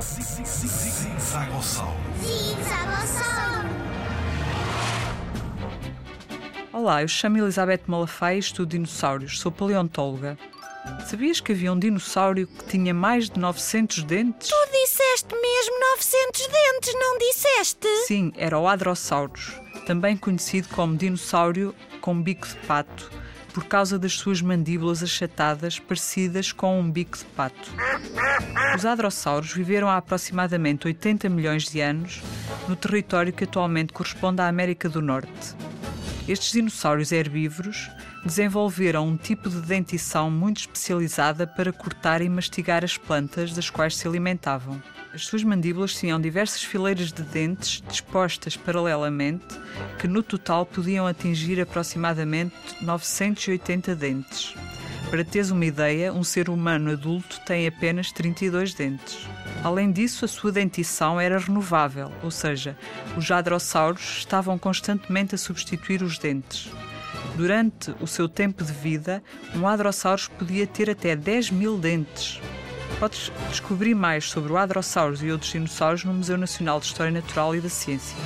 Zigzagossauro. Olá, eu chamo Elizabeth Malafaia e estudo dinossauros. Sou paleontóloga. Sabias que havia um dinossauro que tinha mais de 900 dentes? Tu disseste mesmo 900 dentes, não disseste? Sim, era o Hadrosaurus, também conhecido como dinossauro com bico de pato, por causa das suas mandíbulas achatadas parecidas com um bico de pato. Os hadrossauros viveram há aproximadamente 80 milhões de anos no território que atualmente corresponde à América do Norte. Estes dinossauros herbívoros desenvolveram um tipo de dentição muito especializada para cortar e mastigar as plantas das quais se alimentavam. As suas mandíbulas tinham diversas fileiras de dentes dispostas paralelamente, que no total podiam atingir aproximadamente 980 dentes. Para teres uma ideia, um ser humano adulto tem apenas 32 dentes. Além disso, a sua dentição era renovável, ou seja, os hadrossauros estavam constantemente a substituir os dentes. Durante o seu tempo de vida, um hadrossauro podia ter até 10 mil dentes. Podes descobrir mais sobre o Hadrossauros e outros dinossauros no Museu Nacional de História Natural e da Ciência.